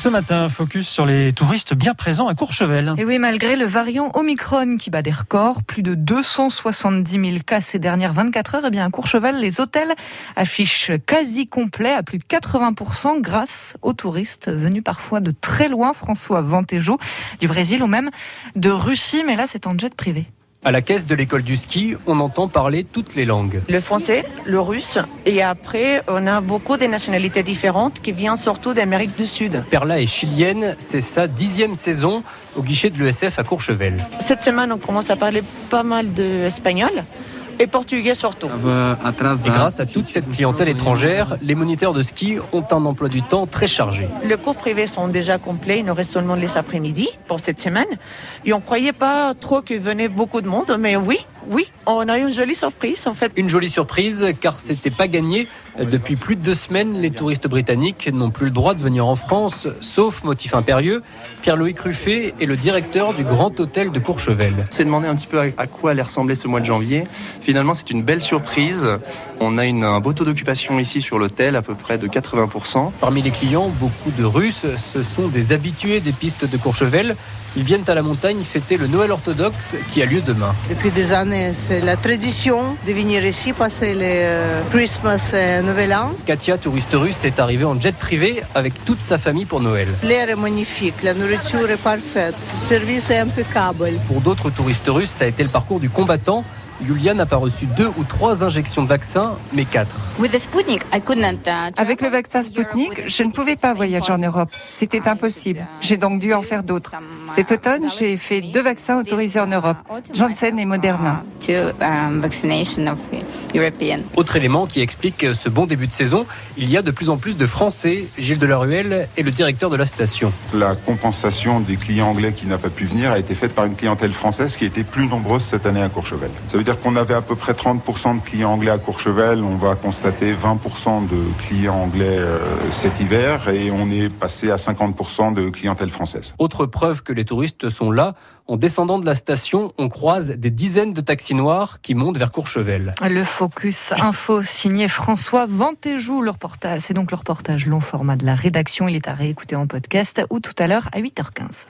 Ce matin, focus sur les touristes bien présents à Courchevel. Et oui, malgré le variant Omicron qui bat des records, plus de 270 000 cas ces dernières 24 heures, et eh bien à Courchevel, les hôtels affichent quasi complet à plus de 80% grâce aux touristes venus parfois de très loin, François Vantejo, du Brésil ou même de Russie, mais là c'est en jet privé. À la caisse de l'école du ski, on entend parler toutes les langues. Le français, le russe, et après, on a beaucoup de nationalités différentes qui viennent surtout d'Amérique du Sud. Perla est chilienne, c'est sa dixième saison au guichet de l'ESF à Courchevel. Cette semaine, on commence à parler pas mal d'espagnol et portugais surtout. Et grâce à toute cette clientèle étrangère, les moniteurs de ski ont un emploi du temps très chargé. Les cours privés sont déjà complets, il nous reste seulement les après-midi pour cette semaine. Et on croyait pas trop qu'il venait beaucoup de monde, mais oui, oui, on a eu une jolie surprise en fait. Une jolie surprise car c'était pas gagné. Depuis plus de deux semaines, les touristes britanniques n'ont plus le droit de venir en France, sauf motif impérieux. Pierre-Louis Ruffet est le directeur du Grand Hôtel de Courchevel. C'est demandé un petit peu à quoi allait ressembler ce mois de janvier. Finalement, c'est une belle surprise. On a une, un beau taux d'occupation ici sur l'hôtel, à peu près de 80%. Parmi les clients, beaucoup de Russes. Ce sont des habitués des pistes de Courchevel. Ils viennent à la montagne fêter le Noël orthodoxe qui a lieu demain. Depuis des années, c'est la tradition de venir ici passer le euh, Christmas et Nouvel An. Katia, touriste russe, est arrivée en jet privé avec toute sa famille pour Noël. L'air est magnifique, la nourriture est parfaite, le service est impeccable. Pour d'autres touristes russes, ça a été le parcours du combattant. Yulia n'a pas reçu deux ou trois injections de vaccin, mais quatre. Uh, Avec le vaccin Sputnik, je ne pouvais pas voyager en Europe. C'était impossible. J'ai donc dû en faire d'autres. Cet automne, j'ai fait deux vaccins autorisés en Europe, Janssen et Moderna. Autre élément qui explique ce bon début de saison, il y a de plus en plus de Français. Gilles Delaruelle est le directeur de la station. La compensation des clients anglais qui n'a pas pu venir a été faite par une clientèle française qui était plus nombreuse cette année à Courchevel. Ça veut dire qu'on avait à peu près 30% de clients anglais à Courchevel. On va constater 20% de clients anglais euh, cet hiver et on est passé à 50% de clientèle française. Autre preuve que les touristes sont là. En descendant de la station, on croise des dizaines de taxis noirs qui montent vers Courchevel. Le Focus Info signé François Vantéjou. Le reportage, c'est donc le reportage long format de la rédaction. Il est à réécouter en podcast ou tout à l'heure à 8h15.